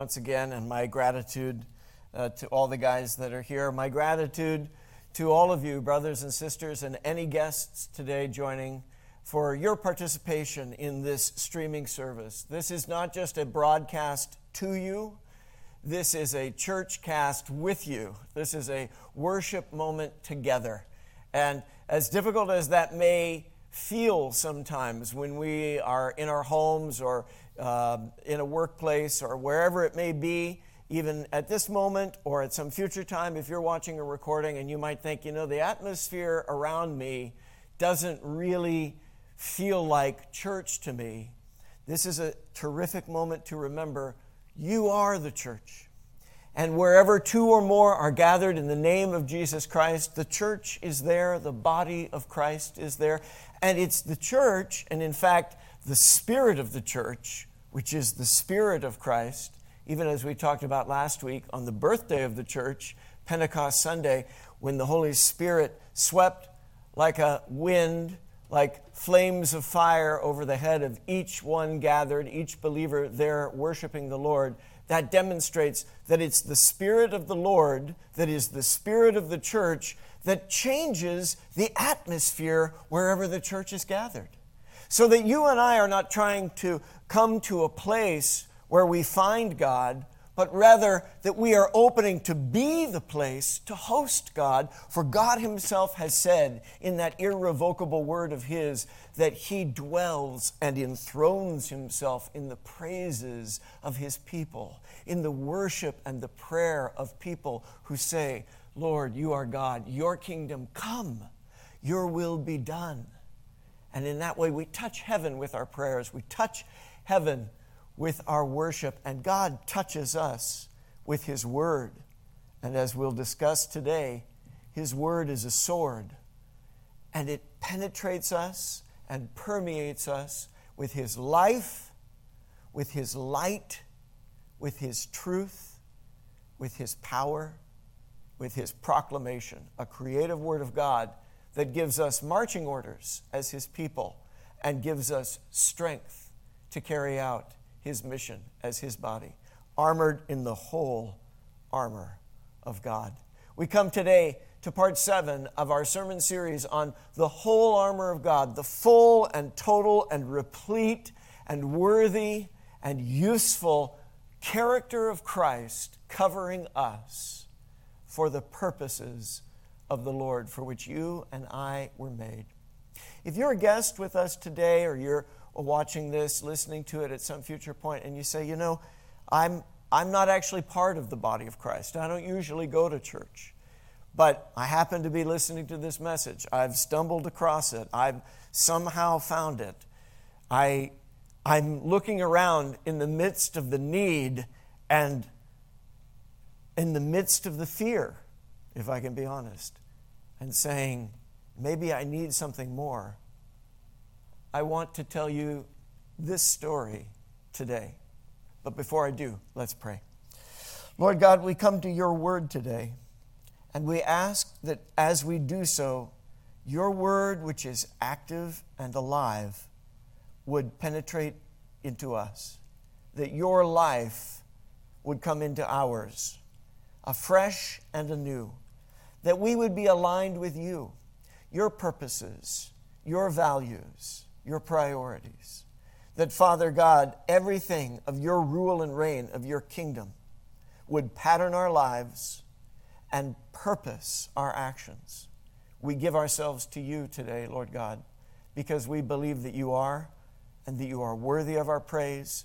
once again, and my gratitude uh, to all the guys that are here. My gratitude to all of you, brothers and sisters, and any guests today joining for your participation in this streaming service. This is not just a broadcast to you, this is a church cast with you. This is a worship moment together. And as difficult as that may feel sometimes when we are in our homes or uh, in a workplace or wherever it may be, even at this moment or at some future time, if you're watching a recording and you might think, you know, the atmosphere around me doesn't really feel like church to me, this is a terrific moment to remember you are the church. And wherever two or more are gathered in the name of Jesus Christ, the church is there, the body of Christ is there. And it's the church, and in fact, the spirit of the church, which is the Spirit of Christ, even as we talked about last week on the birthday of the church, Pentecost Sunday, when the Holy Spirit swept like a wind, like flames of fire over the head of each one gathered, each believer there worshiping the Lord. That demonstrates that it's the Spirit of the Lord that is the Spirit of the church that changes the atmosphere wherever the church is gathered. So that you and I are not trying to come to a place where we find God, but rather that we are opening to be the place to host God. For God Himself has said in that irrevocable word of His that He dwells and enthrones Himself in the praises of His people, in the worship and the prayer of people who say, Lord, you are God, your kingdom come, your will be done. And in that way, we touch heaven with our prayers. We touch heaven with our worship. And God touches us with His Word. And as we'll discuss today, His Word is a sword. And it penetrates us and permeates us with His life, with His light, with His truth, with His power, with His proclamation. A creative Word of God that gives us marching orders as His people and gives us strength to carry out His mission as His body, armored in the whole armor of God. We come today to part seven of our sermon series on the whole armor of God, the full and total and replete and worthy and useful character of Christ covering us for the purposes of the Lord for which you and I were made. If you're a guest with us today or you're watching this, listening to it at some future point, and you say, you know, I'm, I'm not actually part of the body of Christ, I don't usually go to church. But I happen to be listening to this message. I've stumbled across it. I've somehow found it. I, I'm looking around in the midst of the need and in the midst of the fear if I can be honest, and saying, maybe I need something more, I want to tell you this story today. But before I do, let's pray. Lord God, we come to your word today, and we ask that as we do so, your word, which is active and alive, would penetrate into us, that your life would come into ours, afresh and anew that we would be aligned with you, your purposes, your values, your priorities. That, Father God, everything of your rule and reign, of your kingdom, would pattern our lives and purpose our actions. We give ourselves to you today, Lord God, because we believe that you are and that you are worthy of our praise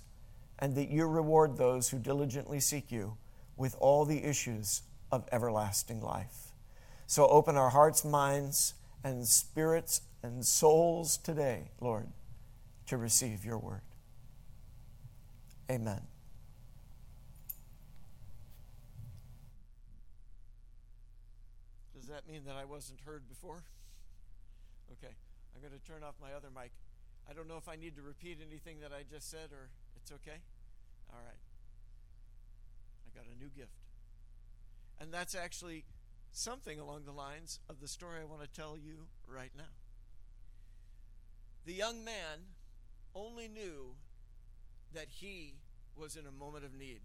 and that you reward those who diligently seek you with all the issues of everlasting life. So open our hearts, minds, and spirits and souls today, Lord, to receive your word. Amen. Does that mean that I wasn't heard before? Okay, I'm going to turn off my other mic. I don't know if I need to repeat anything that I just said or it's okay. All right. I got a new gift. And that's actually something along the lines of the story I want to tell you right now. The young man only knew that he was in a moment of need.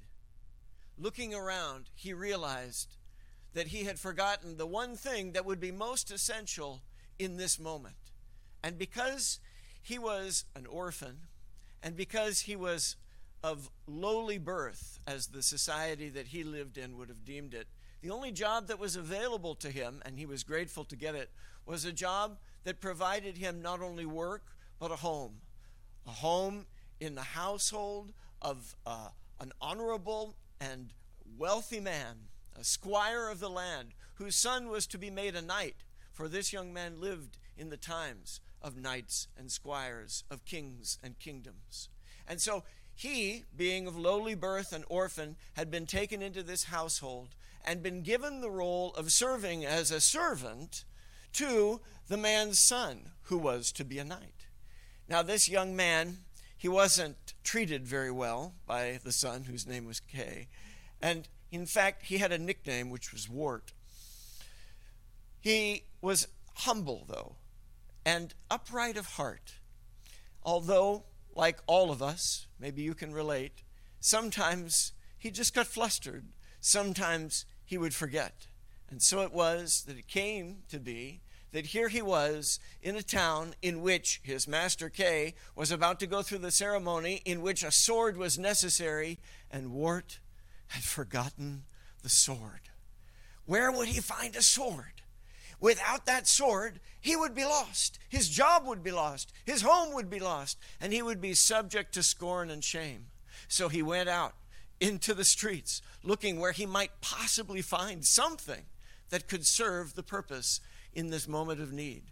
looking around, he realized that he had forgotten the one thing that would be most essential in this moment. And because he was an orphan, and because he was of lowly birth, as the society that he lived in would have deemed it, the only job that was available to him, and he was grateful to get it, was a job that provided him not only work, but a home. A home in the household of uh, an honorable and wealthy man, a squire of the land, whose son was to be made a knight, for this young man lived in the times of knights and squires, of kings and kingdoms. And so he, being of lowly birth and orphan, had been taken into this household and been given the role of serving as a servant to the man's son, who was to be a knight. Now, this young man, he wasn't treated very well by the son, whose name was Kay. And in fact, he had a nickname, which was Wart. He was humble, though, and upright of heart. Although, like all of us, maybe you can relate, sometimes he just got flustered. Sometimes he would forget. And so it was that it came to be that here he was in a town in which his master Kay was about to go through the ceremony in which a sword was necessary, and Wart had forgotten the sword. Where would he find a sword? Without that sword, he would be lost. His job would be lost. His home would be lost. And he would be subject to scorn and shame. So he went out into the streets looking where he might possibly find something that could serve the purpose in this moment of need.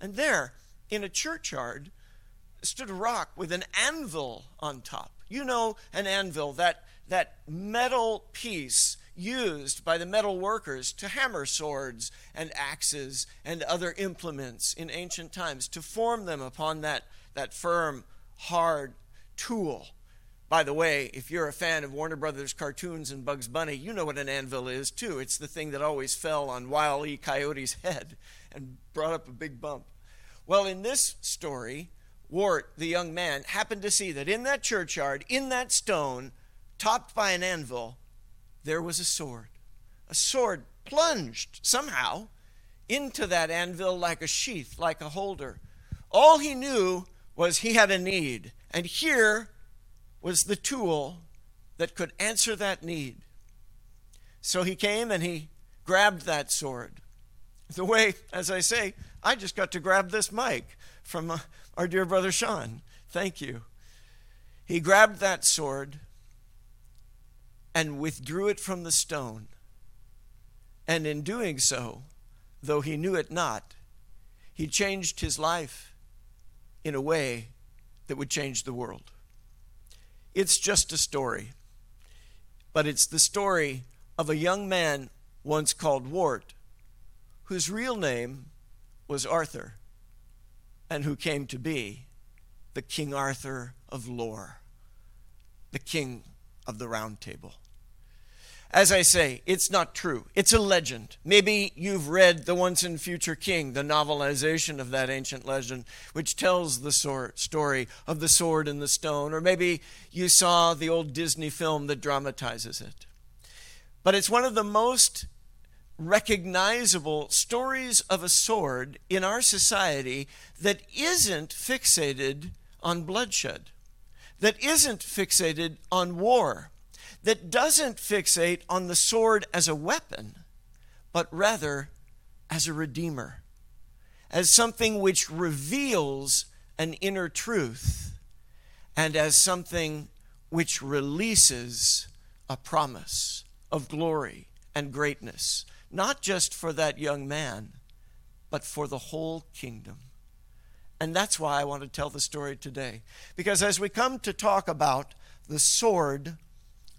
And there, in a churchyard, stood a rock with an anvil on top. You know, an anvil, that, that metal piece used by the metal workers to hammer swords and axes and other implements in ancient times, to form them upon that, that firm, hard tool. By the way, if you're a fan of Warner Brothers cartoons and Bugs Bunny, you know what an anvil is too. It's the thing that always fell on Wile E. Coyote's head and brought up a big bump. Well, in this story, Wart, the young man, happened to see that in that churchyard, in that stone, topped by an anvil, there was a sword. A sword plunged somehow into that anvil like a sheath, like a holder. All he knew was he had a need, and here was the tool that could answer that need. So he came and he grabbed that sword. The way, as I say, I just got to grab this mic from uh, our dear brother Sean. Thank you. He grabbed that sword and withdrew it from the stone. And in doing so, though he knew it not, he changed his life in a way that would change the world. It's just a story. But it's the story of a young man once called Wart, whose real name was Arthur, and who came to be the King Arthur of lore, the king of the Round Table. As I say, it's not true. It's a legend. Maybe you've read The Once and Future King, the novelization of that ancient legend, which tells the story of the sword and the stone, or maybe you saw the old Disney film that dramatizes it. But it's one of the most recognizable stories of a sword in our society that isn't fixated on bloodshed, that isn't fixated on war that doesn't fixate on the sword as a weapon, but rather as a redeemer, as something which reveals an inner truth, and as something which releases a promise of glory and greatness, not just for that young man, but for the whole kingdom. And that's why I want to tell the story today. Because as we come to talk about the sword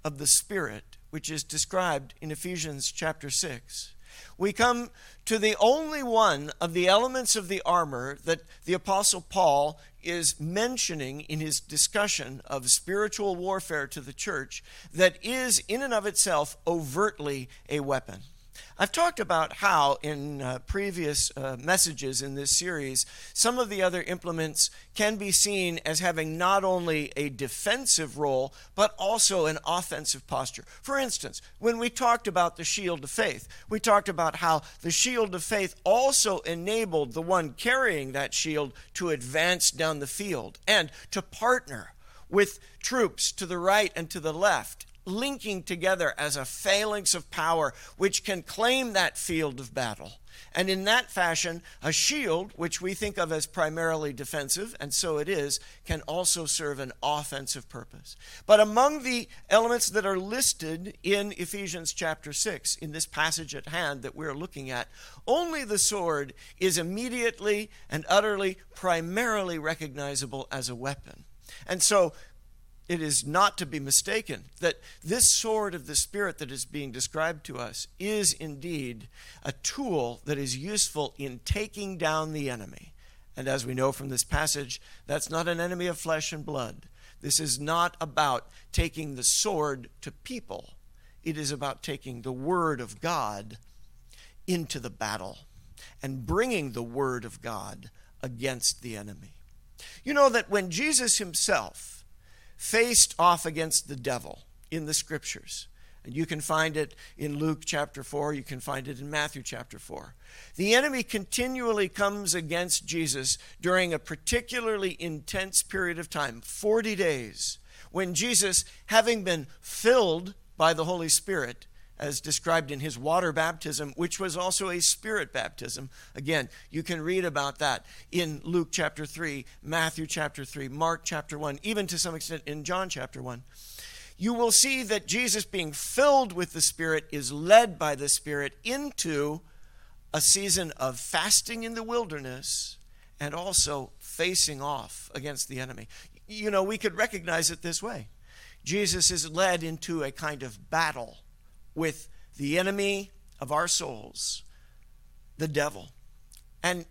of the Spirit, which is described in Ephesians chapter 6. We come to the only one of the elements of the armor that the Apostle Paul is mentioning in his discussion of spiritual warfare to the church that is, in and of itself, overtly a weapon. I've talked about how, in uh, previous uh, messages in this series, some of the other implements can be seen as having not only a defensive role, but also an offensive posture. For instance, when we talked about the shield of faith, we talked about how the shield of faith also enabled the one carrying that shield to advance down the field and to partner with troops to the right and to the left linking together as a phalanx of power which can claim that field of battle. And in that fashion, a shield, which we think of as primarily defensive, and so it is, can also serve an offensive purpose. But among the elements that are listed in Ephesians chapter 6, in this passage at hand that we're looking at, only the sword is immediately and utterly, primarily recognizable as a weapon. And so it is not to be mistaken that this sword of the Spirit that is being described to us is indeed a tool that is useful in taking down the enemy. And as we know from this passage, that's not an enemy of flesh and blood. This is not about taking the sword to people, it is about taking the Word of God into the battle and bringing the Word of God against the enemy. You know that when Jesus himself, faced off against the devil in the scriptures. And you can find it in Luke chapter 4, you can find it in Matthew chapter 4. The enemy continually comes against Jesus during a particularly intense period of time 40 days when Jesus, having been filled by the Holy Spirit, as described in his water baptism, which was also a spirit baptism. Again, you can read about that in Luke chapter 3, Matthew chapter 3, Mark chapter 1, even to some extent in John chapter 1. You will see that Jesus, being filled with the Spirit, is led by the Spirit into a season of fasting in the wilderness and also facing off against the enemy. You know, we could recognize it this way Jesus is led into a kind of battle with the enemy of our souls, the devil. And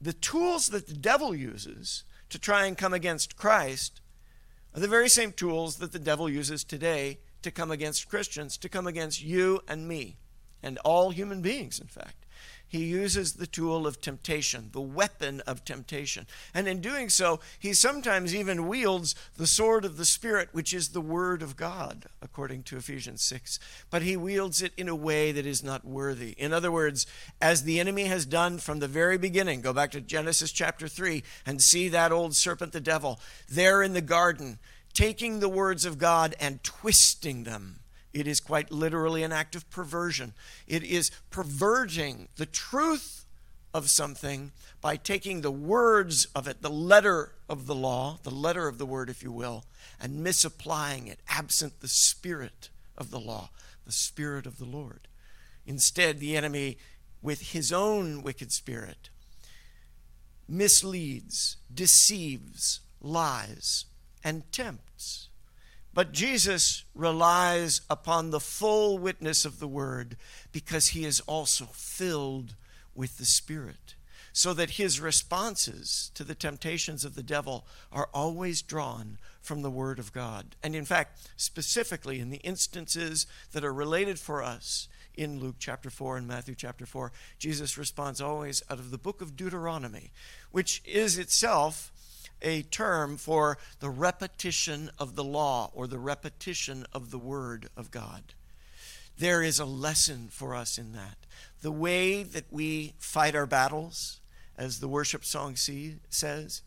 the tools that the devil uses to try and come against Christ are the very same tools that the devil uses today to come against Christians, to come against you and me, and all human beings, in fact he uses the tool of temptation, the weapon of temptation. And in doing so, he sometimes even wields the sword of the Spirit, which is the Word of God, according to Ephesians 6. But he wields it in a way that is not worthy. In other words, as the enemy has done from the very beginning, go back to Genesis chapter 3 and see that old serpent, the devil, there in the garden, taking the words of God and twisting them it is quite literally an act of perversion. It is perverting the truth of something by taking the words of it, the letter of the law, the letter of the word, if you will, and misapplying it, absent the spirit of the law, the spirit of the Lord. Instead, the enemy, with his own wicked spirit, misleads, deceives, lies, and tempts. But Jesus relies upon the full witness of the Word because he is also filled with the Spirit, so that his responses to the temptations of the devil are always drawn from the Word of God. And in fact, specifically in the instances that are related for us in Luke chapter 4 and Matthew chapter 4, Jesus responds always out of the book of Deuteronomy, which is itself a term for the repetition of the law or the repetition of the word of God. There is a lesson for us in that. The way that we fight our battles, as the worship song see, says,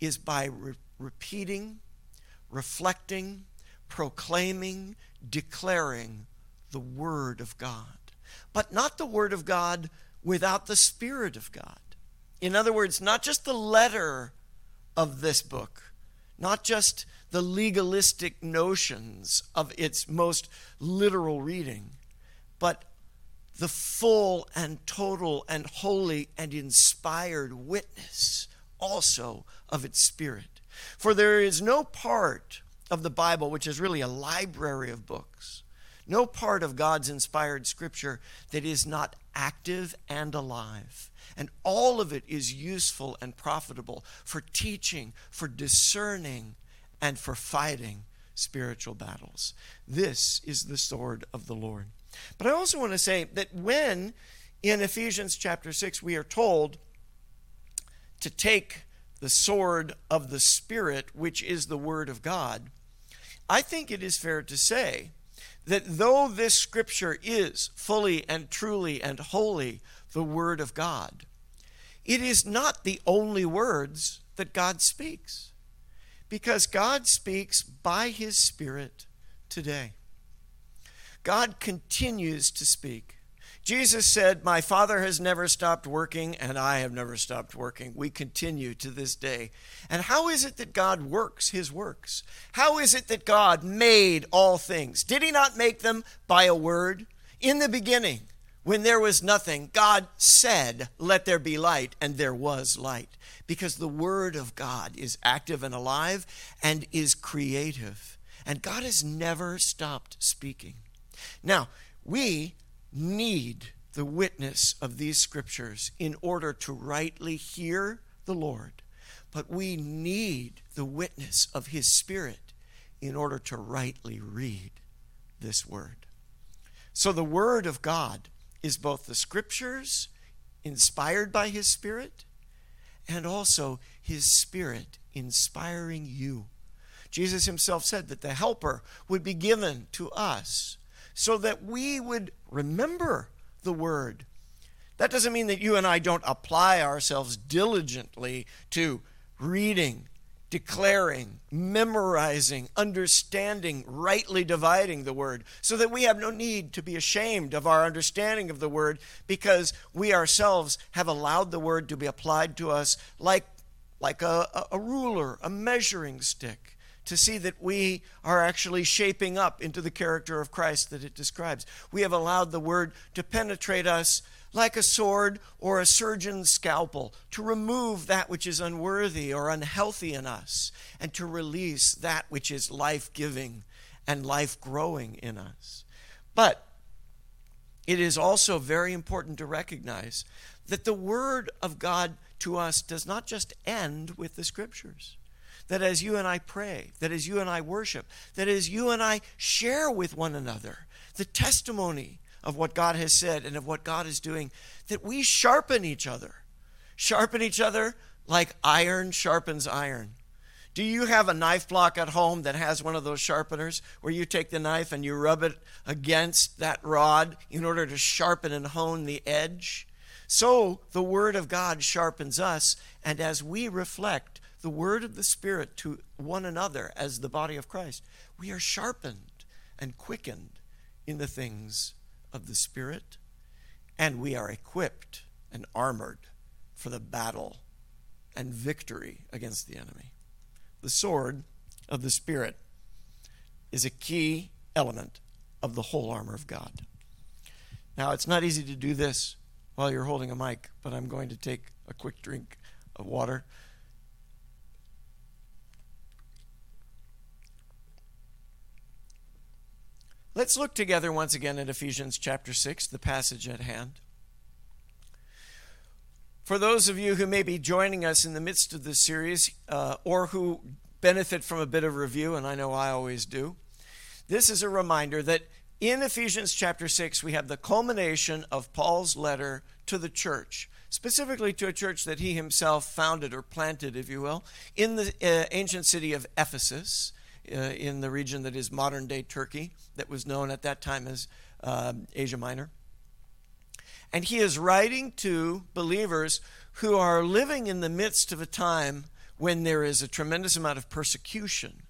is by re- repeating, reflecting, proclaiming, declaring the Word of God. But not the Word of God without the Spirit of God. In other words, not just the letter of this book, not just the legalistic notions of its most literal reading, but the full and total and holy and inspired witness also of its spirit. For there is no part of the Bible which is really a library of books, no part of God's inspired scripture that is not active and alive and all of it is useful and profitable for teaching, for discerning, and for fighting spiritual battles. This is the sword of the Lord. But I also want to say that when in Ephesians chapter 6 we are told to take the sword of the Spirit, which is the Word of God, I think it is fair to say that though this scripture is fully and truly and wholly the Word of God, it is not the only words that God speaks. Because God speaks by His Spirit today. God continues to speak. Jesus said, My Father has never stopped working, and I have never stopped working. We continue to this day. And how is it that God works his works? How is it that God made all things? Did he not make them by a word? In the beginning, when there was nothing, God said, Let there be light, and there was light. Because the word of God is active and alive and is creative. And God has never stopped speaking. Now, we need the witness of these scriptures in order to rightly hear the Lord, but we need the witness of His Spirit in order to rightly read this word. So, the Word of God is both the scriptures inspired by His Spirit and also His Spirit inspiring you. Jesus Himself said that the Helper would be given to us so that we would remember the word. That doesn't mean that you and I don't apply ourselves diligently to reading, declaring, memorizing, understanding, rightly dividing the word, so that we have no need to be ashamed of our understanding of the word because we ourselves have allowed the word to be applied to us like, like a, a ruler, a measuring stick to see that we are actually shaping up into the character of Christ that it describes. We have allowed the word to penetrate us like a sword or a surgeon's scalpel, to remove that which is unworthy or unhealthy in us, and to release that which is life giving and life growing in us. But it is also very important to recognize that the Word of God to us does not just end with the Scriptures that as you and I pray, that as you and I worship, that as you and I share with one another the testimony of what God has said and of what God is doing, that we sharpen each other. Sharpen each other like iron sharpens iron. Do you have a knife block at home that has one of those sharpeners where you take the knife and you rub it against that rod in order to sharpen and hone the edge? So the Word of God sharpens us, and as we reflect the word of the Spirit to one another as the body of Christ, we are sharpened and quickened in the things of the Spirit, and we are equipped and armored for the battle and victory against the enemy. The sword of the Spirit is a key element of the whole armor of God. Now, it's not easy to do this while you're holding a mic, but I'm going to take a quick drink of water. Let's look together once again at Ephesians chapter 6, the passage at hand. For those of you who may be joining us in the midst of this series uh, or who benefit from a bit of review, and I know I always do, this is a reminder that in Ephesians chapter 6, we have the culmination of Paul's letter to the church, specifically to a church that he himself founded or planted, if you will, in the uh, ancient city of Ephesus uh, in the region that is modern day Turkey, that was known at that time as uh, Asia Minor. And he is writing to believers who are living in the midst of a time when there is a tremendous amount of persecution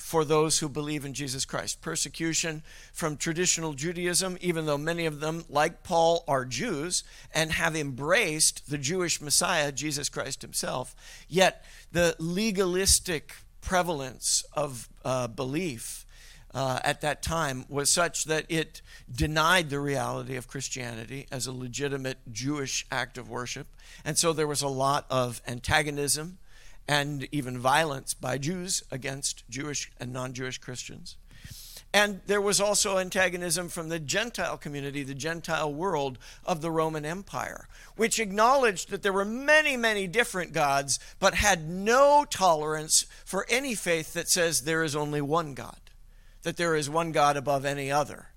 for those who believe in Jesus Christ. Persecution from traditional Judaism, even though many of them, like Paul, are Jews and have embraced the Jewish Messiah, Jesus Christ himself. Yet the legalistic prevalence of uh, belief uh, at that time was such that it denied the reality of Christianity as a legitimate Jewish act of worship. And so there was a lot of antagonism and even violence by Jews against Jewish and non Jewish Christians. And there was also antagonism from the Gentile community, the Gentile world of the Roman Empire, which acknowledged that there were many, many different gods, but had no tolerance for any faith that says there is only one God, that there is one God above any other,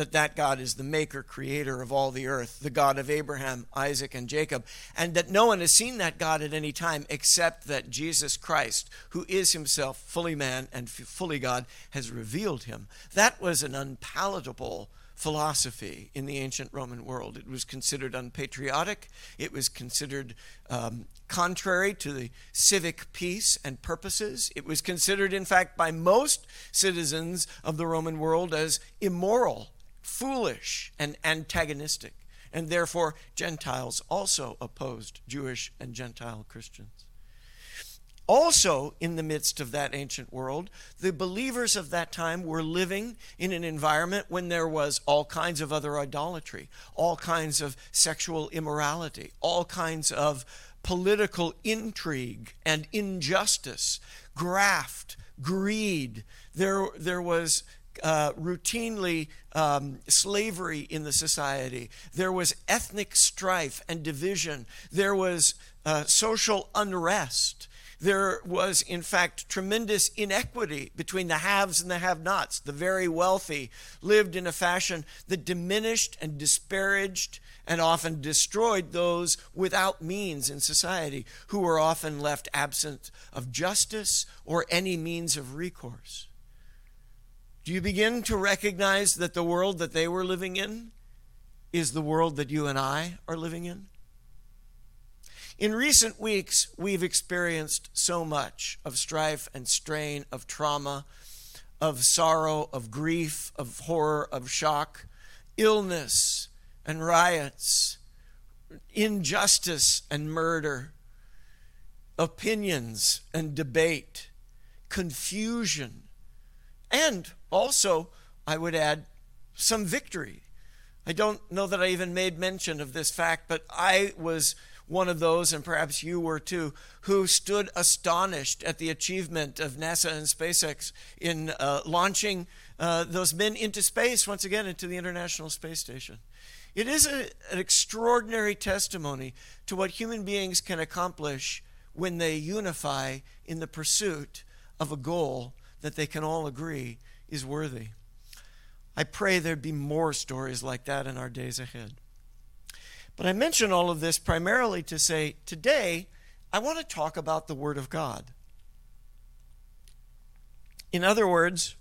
that that God is the maker, creator of all the earth, the God of Abraham, Isaac, and Jacob, and that no one has seen that God at any time except that Jesus Christ, who is himself fully man and fully God, has revealed him. That was an unpalatable philosophy in the ancient Roman world. It was considered unpatriotic, it was considered um, contrary to the civic peace and purposes. It was considered, in fact, by most citizens of the Roman world as immoral, foolish, and antagonistic. And therefore, Gentiles also opposed Jewish and Gentile Christians. Also, in the midst of that ancient world, the believers of that time were living in an environment when there was all kinds of other idolatry, all kinds of sexual immorality, all kinds of political intrigue and injustice, graft, greed. There, there was uh, routinely um, slavery in the society. There was ethnic strife and division. There was uh, social unrest. There was, in fact, tremendous inequity between the haves and the have nots. The very wealthy lived in a fashion that diminished and disparaged and often destroyed those without means in society, who were often left absent of justice or any means of recourse. Do you begin to recognize that the world that they were living in is the world that you and I are living in? In recent weeks, we've experienced so much of strife and strain, of trauma, of sorrow, of grief, of horror, of shock, illness and riots, injustice and murder, opinions and debate, confusion, and also, I would add, some victory. I don't know that I even made mention of this fact, but I was one of those, and perhaps you were too, who stood astonished at the achievement of NASA and SpaceX in uh, launching uh, those men into space, once again, into the International Space Station. It is a, an extraordinary testimony to what human beings can accomplish when they unify in the pursuit of a goal that they can all agree is worthy. I pray there'd be more stories like that in our days ahead. But I mention all of this primarily to say today I want to talk about the Word of God. In other words,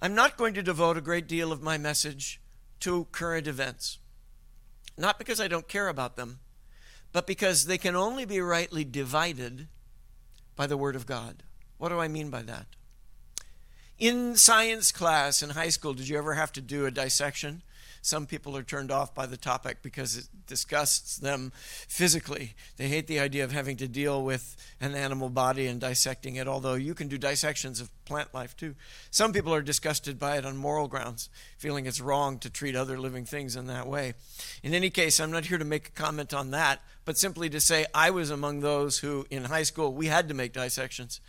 I'm not going to devote a great deal of my message to current events. Not because I don't care about them, but because they can only be rightly divided by the Word of God. What do I mean by that? In science class in high school, did you ever have to do a dissection? Some people are turned off by the topic because it disgusts them physically. They hate the idea of having to deal with an animal body and dissecting it, although you can do dissections of plant life too. Some people are disgusted by it on moral grounds, feeling it's wrong to treat other living things in that way. In any case, I'm not here to make a comment on that, but simply to say I was among those who, in high school, we had to make dissections.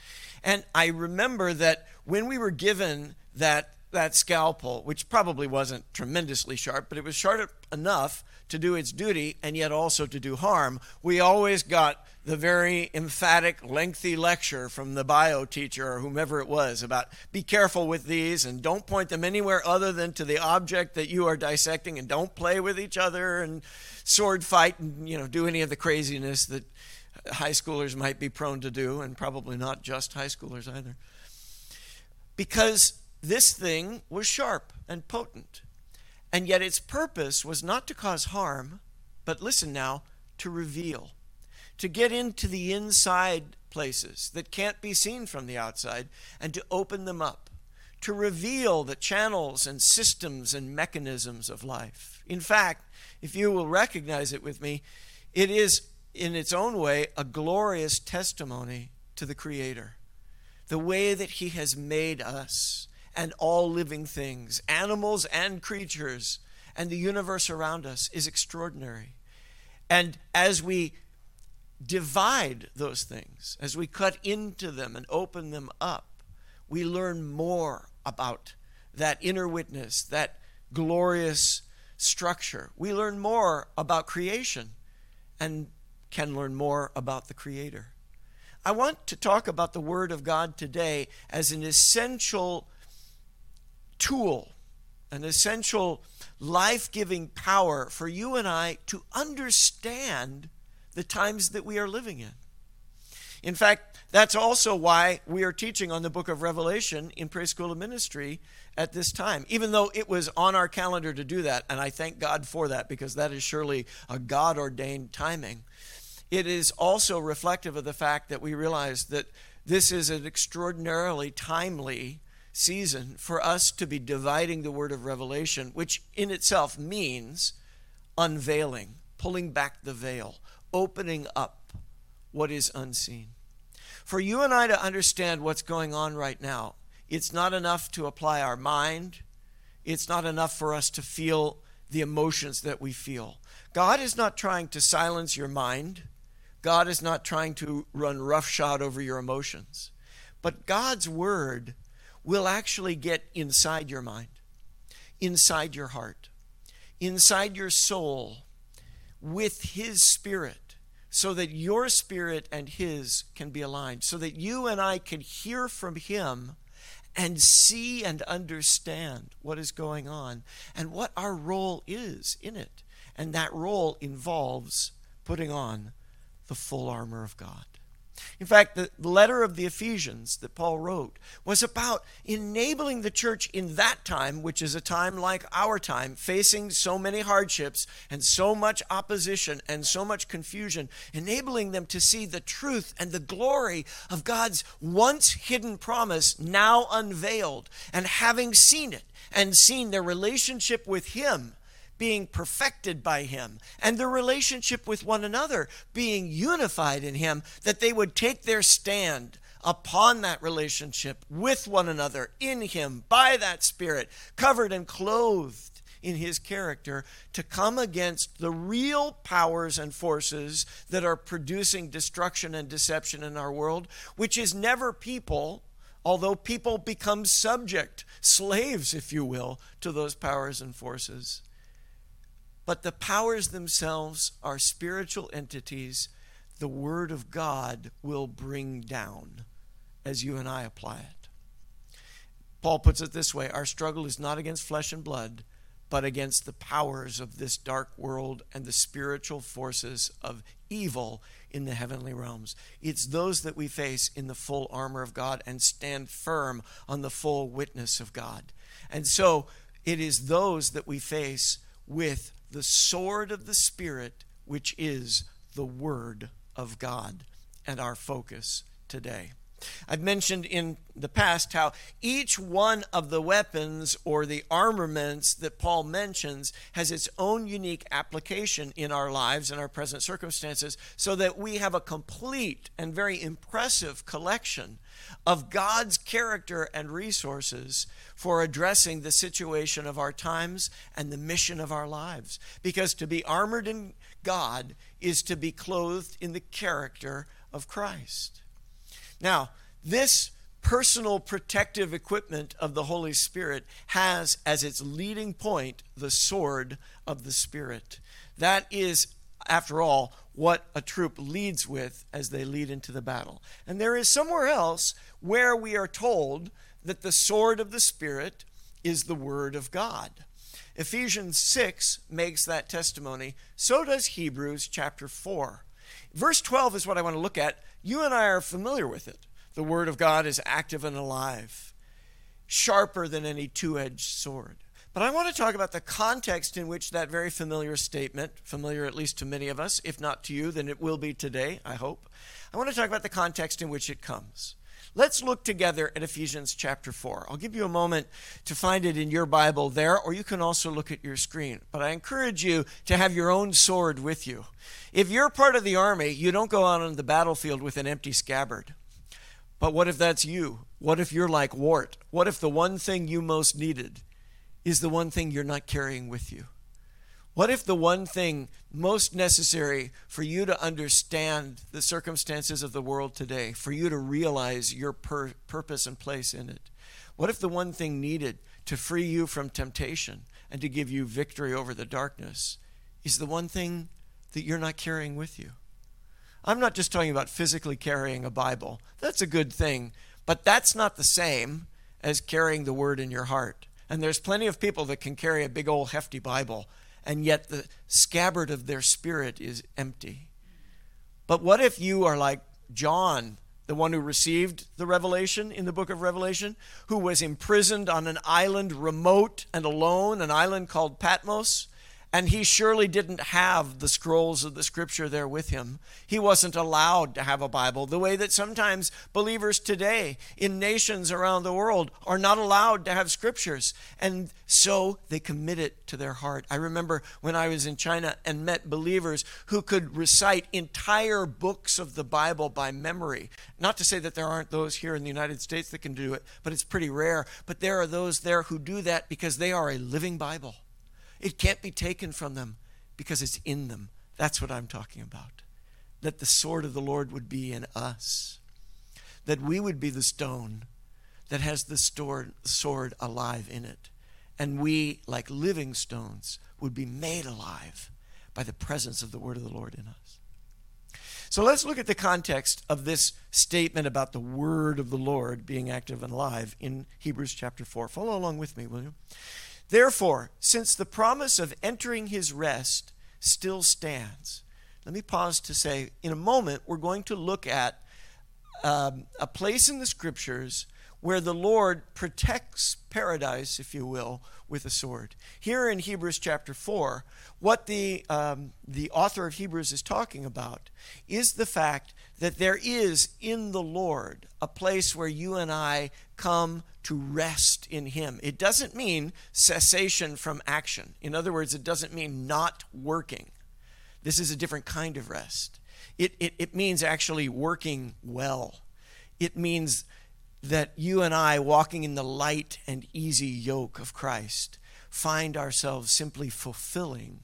And I remember that when we were given that that scalpel, which probably wasn't tremendously sharp, but it was sharp enough to do its duty and yet also to do harm, we always got the very emphatic, lengthy lecture from the bio teacher or whomever it was about be careful with these and don't point them anywhere other than to the object that you are dissecting and don't play with each other and sword fight and you know do any of the craziness that high schoolers might be prone to do and probably not just high schoolers either. Because this thing was sharp and potent. And yet its purpose was not to cause harm, but listen now, to reveal, to get into the inside places that can't be seen from the outside and to open them up, to reveal the channels and systems and mechanisms of life. In fact, if you will recognize it with me, it is in its own way a glorious testimony to the Creator. The way that He has made us and all living things, animals and creatures, and the universe around us is extraordinary. And as we divide those things, as we cut into them and open them up, we learn more about that inner witness, that glorious structure. We learn more about creation and can learn more about the Creator. I want to talk about the Word of God today as an essential tool, an essential life giving power for you and I to understand the times that we are living in. In fact, that's also why we are teaching on the book of Revelation in Preschool School of Ministry at this time, even though it was on our calendar to do that. And I thank God for that because that is surely a God ordained timing. It is also reflective of the fact that we realize that this is an extraordinarily timely season for us to be dividing the word of revelation, which in itself means unveiling, pulling back the veil, opening up what is unseen. For you and I to understand what's going on right now, it's not enough to apply our mind, it's not enough for us to feel the emotions that we feel. God is not trying to silence your mind. God is not trying to run roughshod over your emotions. But God's word will actually get inside your mind, inside your heart, inside your soul with His Spirit so that your spirit and his can be aligned, so that you and I can hear from him and see and understand what is going on and what our role is in it. And that role involves putting on the full armor of God. In fact, the letter of the Ephesians that Paul wrote was about enabling the church in that time, which is a time like our time, facing so many hardships and so much opposition and so much confusion, enabling them to see the truth and the glory of God's once hidden promise now unveiled, and having seen it and seen their relationship with Him being perfected by Him and their relationship with one another being unified in Him, that they would take their stand upon that relationship with one another in Him by that Spirit, covered and clothed in His character, to come against the real powers and forces that are producing destruction and deception in our world, which is never people. Although people become subject, slaves, if you will, to those powers and forces. But the powers themselves are spiritual entities the Word of God will bring down as you and I apply it. Paul puts it this way Our struggle is not against flesh and blood, but against the powers of this dark world and the spiritual forces of evil in the heavenly realms. It's those that we face in the full armor of God and stand firm on the full witness of God. And so it is those that we face with the sword of the Spirit, which is the Word of God, and our focus today. I've mentioned in the past how each one of the weapons or the armaments that Paul mentions has its own unique application in our lives and our present circumstances, so that we have a complete and very impressive collection of God's character and resources for addressing the situation of our times and the mission of our lives. Because to be armored in God is to be clothed in the character of Christ. Now, this personal protective equipment of the Holy Spirit has as its leading point the sword of the Spirit. That is, after all, what a troop leads with as they lead into the battle. And there is somewhere else where we are told that the sword of the Spirit is the Word of God. Ephesians 6 makes that testimony. So does Hebrews chapter 4. Verse 12 is what I want to look at. You and I are familiar with it. The Word of God is active and alive, sharper than any two edged sword. But I want to talk about the context in which that very familiar statement, familiar at least to many of us, if not to you, then it will be today, I hope. I want to talk about the context in which it comes. Let's look together at Ephesians chapter 4. I'll give you a moment to find it in your Bible there, or you can also look at your screen. But I encourage you to have your own sword with you. If you're part of the army, you don't go out on the battlefield with an empty scabbard. But what if that's you? What if you're like Wart? What if the one thing you most needed is the one thing you're not carrying with you? What if the one thing most necessary for you to understand the circumstances of the world today, for you to realize your pur- purpose and place in it? What if the one thing needed to free you from temptation and to give you victory over the darkness is the one thing that you're not carrying with you? I'm not just talking about physically carrying a Bible. That's a good thing, but that's not the same as carrying the word in your heart And there's plenty of people that can carry a big old hefty Bible, and yet the scabbard of their spirit is empty. But what if you are like John, the one who received the revelation in the book of Revelation, who was imprisoned on an island remote and alone, an island called Patmos? And he surely didn't have the scrolls of the scripture there with him. He wasn't allowed to have a Bible, the way that sometimes believers today in nations around the world are not allowed to have scriptures. And so they commit it to their heart. I remember when I was in China and met believers who could recite entire books of the Bible by memory. Not to say that there aren't those here in the United States that can do it, but it's pretty rare. But there are those there who do that because they are a living Bible. It can't be taken from them because it's in them. That's what I'm talking about. That the sword of the Lord would be in us, that we would be the stone that has the sword alive in it. And we, like living stones, would be made alive by the presence of the word of the Lord in us. So let's look at the context of this statement about the word of the Lord being active and alive in Hebrews chapter 4. Follow along with me, will you? Therefore, since the promise of entering his rest still stands, let me pause to say in a moment we're going to look at um, a place in the scriptures where the Lord protects paradise, if you will, with a sword. Here in Hebrews chapter 4, what the, um, the author of Hebrews is talking about is the fact that there is in the Lord a place where you and I come to rest in Him. It doesn't mean cessation from action. In other words, it doesn't mean not working. This is a different kind of rest. It, it, it means actually working well. It means that you and I, walking in the light and easy yoke of Christ, find ourselves simply fulfilling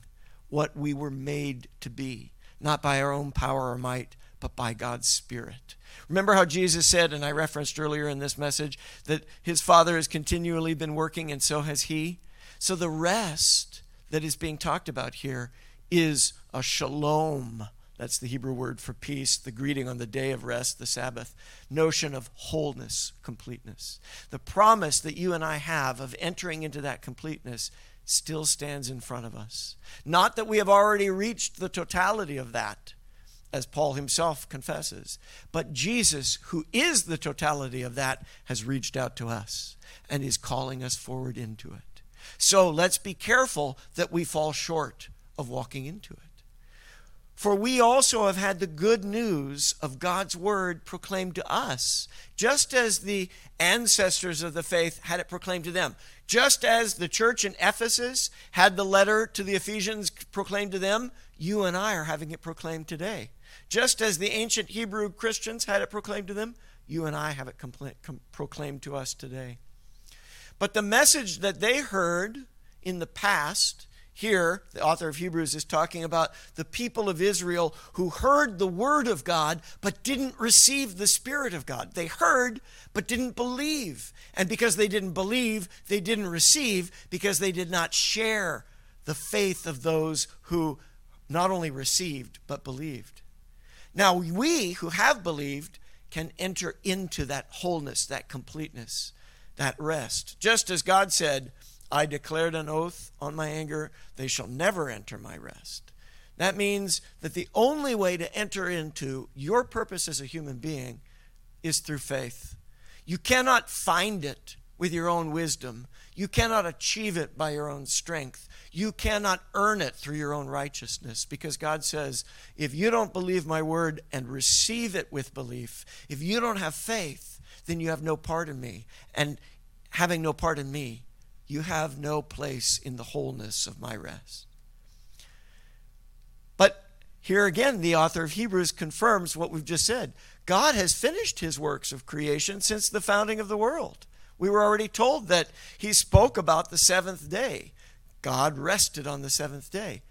what we were made to be, not by our own power or might, but by God's Spirit. Remember how Jesus said, and I referenced earlier in this message, that his Father has continually been working, and so has he? So the rest that is being talked about here is a shalom. That's the Hebrew word for peace, the greeting on the day of rest, the Sabbath. Notion of wholeness, completeness. The promise that you and I have of entering into that completeness still stands in front of us. Not that we have already reached the totality of that, as Paul himself confesses. But Jesus, who is the totality of that, has reached out to us and is calling us forward into it. So let's be careful that we fall short of walking into it. For we also have had the good news of God's word proclaimed to us, just as the ancestors of the faith had it proclaimed to them. Just as the church in Ephesus had the letter to the Ephesians proclaimed to them, you and I are having it proclaimed today. Just as the ancient Hebrew Christians had it proclaimed to them, you and I have it compl- com- proclaimed to us today. But the message that they heard in the past, here, the author of Hebrews is talking about the people of Israel who heard the word of God but didn't receive the Spirit of God. They heard but didn't believe. And because they didn't believe, they didn't receive because they did not share the faith of those who not only received but believed. Now, we who have believed can enter into that wholeness, that completeness, that rest. Just as God said, I declared an oath on my anger, they shall never enter my rest. That means that the only way to enter into your purpose as a human being is through faith. You cannot find it with your own wisdom. You cannot achieve it by your own strength. You cannot earn it through your own righteousness because God says, if you don't believe my word and receive it with belief, if you don't have faith, then you have no part in me. And having no part in me, you have no place in the wholeness of my rest. But here again, the author of Hebrews confirms what we've just said. God has finished his works of creation since the founding of the world. We were already told that he spoke about the seventh day. God rested on the seventh day.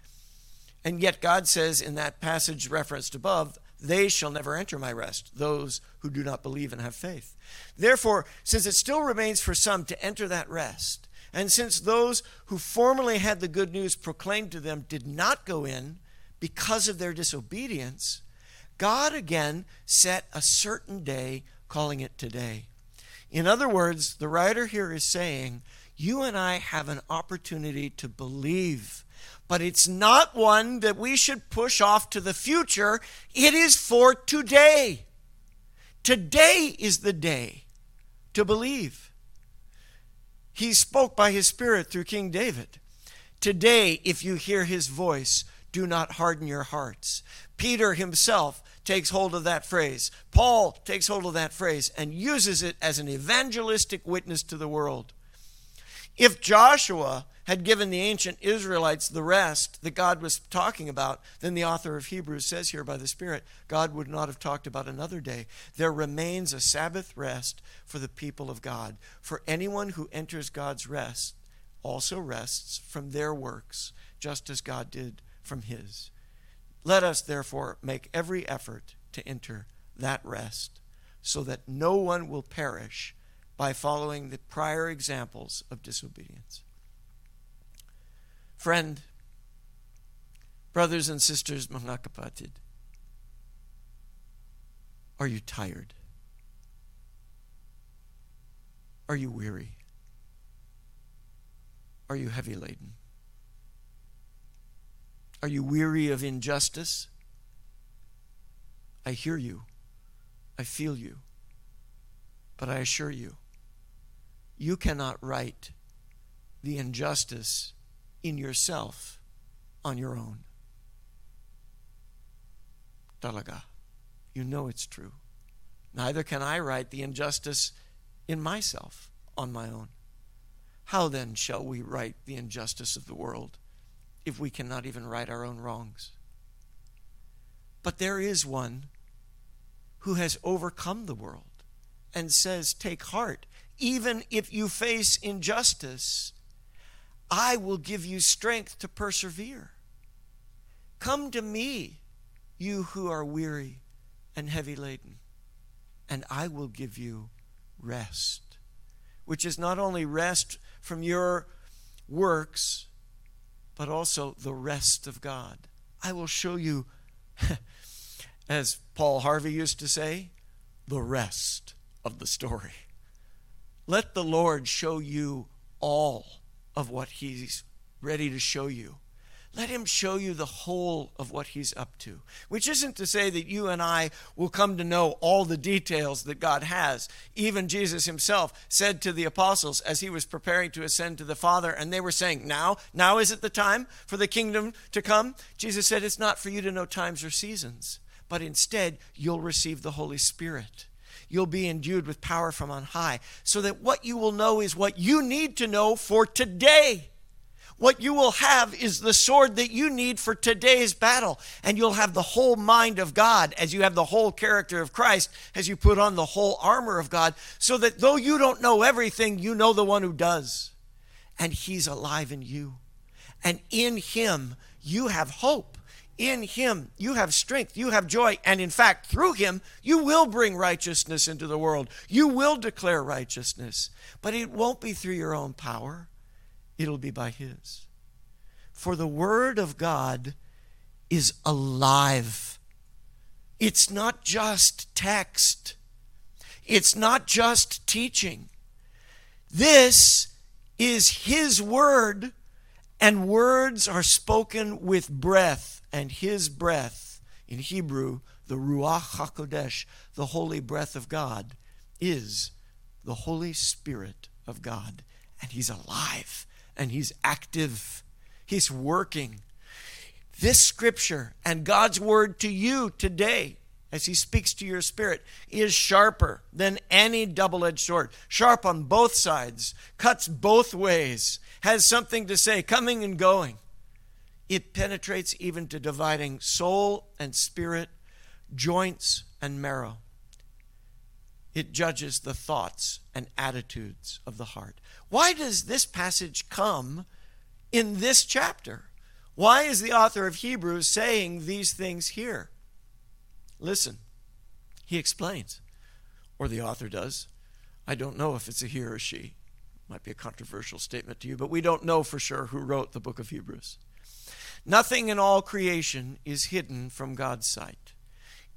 And yet, God says in that passage referenced above, they shall never enter my rest, those who do not believe and have faith. Therefore, since it still remains for some to enter that rest, and since those who formerly had the good news proclaimed to them did not go in because of their disobedience, God again set a certain day, calling it today. In other words, the writer here is saying, you and I have an opportunity to believe. But it's not one that we should push off to the future. It is for today. Today is the day to believe. He spoke by his Spirit through King David. Today, if you hear his voice, do not harden your hearts. Peter himself takes hold of that phrase. Paul takes hold of that phrase and uses it as an evangelistic witness to the world. If Joshua had given the ancient Israelites the rest that God was talking about, then the author of Hebrews says here by the Spirit, God would not have talked about another day. There remains a Sabbath rest for the people of God. For anyone who enters God's rest also rests from their works, just as God did from his. Let us therefore make every effort to enter that rest, so that no one will perish by following the prior examples of disobedience. Friend, brothers and sisters, mga kapatid, are you tired? Are you weary? Are you heavy laden? Are you weary of injustice? I hear you. I feel you. But I assure you, you cannot right the injustice in yourself on your own. Talaga. You know it's true. Neither can I right the injustice in myself on my own. How then shall we right the injustice of the world if we cannot even right our own wrongs? But there is one who has overcome the world and says, Take heart, even if you face injustice, I will give you strength to persevere. Come to me, you who are weary and heavy laden, and I will give you rest, which is not only rest from your works, but also the rest of God. I will show you, as Paul Harvey used to say, the rest of the story. Let the Lord show you all of what He's ready to show you. Let him show you the whole of what he's up to. Which isn't to say that you and I will come to know all the details that God has. Even Jesus himself said to the apostles as he was preparing to ascend to the Father, and they were saying, Now, now is it the time for the kingdom to come? Jesus said, It's not for you to know times or seasons, but instead you'll receive the Holy Spirit you'll be endued with power from on high, so that what you will know is what you need to know for today. What you will have is the sword that you need for today's battle. And you'll have the whole mind of God as you have the whole character of Christ, as you put on the whole armor of God, so that though you don't know everything, you know the one who does. And he's alive in you. And in him, you have hope in him you have strength, you have joy, and in fact, through him, you will bring righteousness into the world. You will declare righteousness, but it won't be through your own power, it'll be by his. For the word of God is alive. It's not just text. It's not just teaching. This is His Word, and words are spoken with breath and his breath, in Hebrew, the Ruach HaKodesh, the holy breath of God, is the Holy Spirit of God. And he's alive and he's active, he's working. This scripture and God's word to you today, as he speaks to your spirit, is sharper than any double edged sword, sharp on both sides, cuts both ways, has something to say, coming and going. It penetrates even to dividing soul and spirit, joints and marrow. It judges the thoughts and attitudes of the heart. Why does this passage come in this chapter? Why is the author of Hebrews saying these things here? Listen, he explains, or the author does. I don't know if it's a he or a she. Might be a controversial statement to you, but we don't know for sure who wrote the book of Hebrews. Nothing in all creation is hidden from God's sight.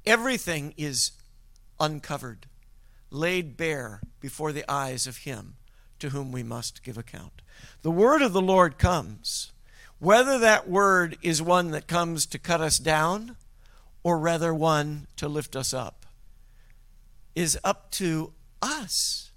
Everything is uncovered, laid bare before the eyes of Him to whom we must give account. The word of the Lord comes. Whether that word is one that comes to cut us down or rather one to lift us up is up to us.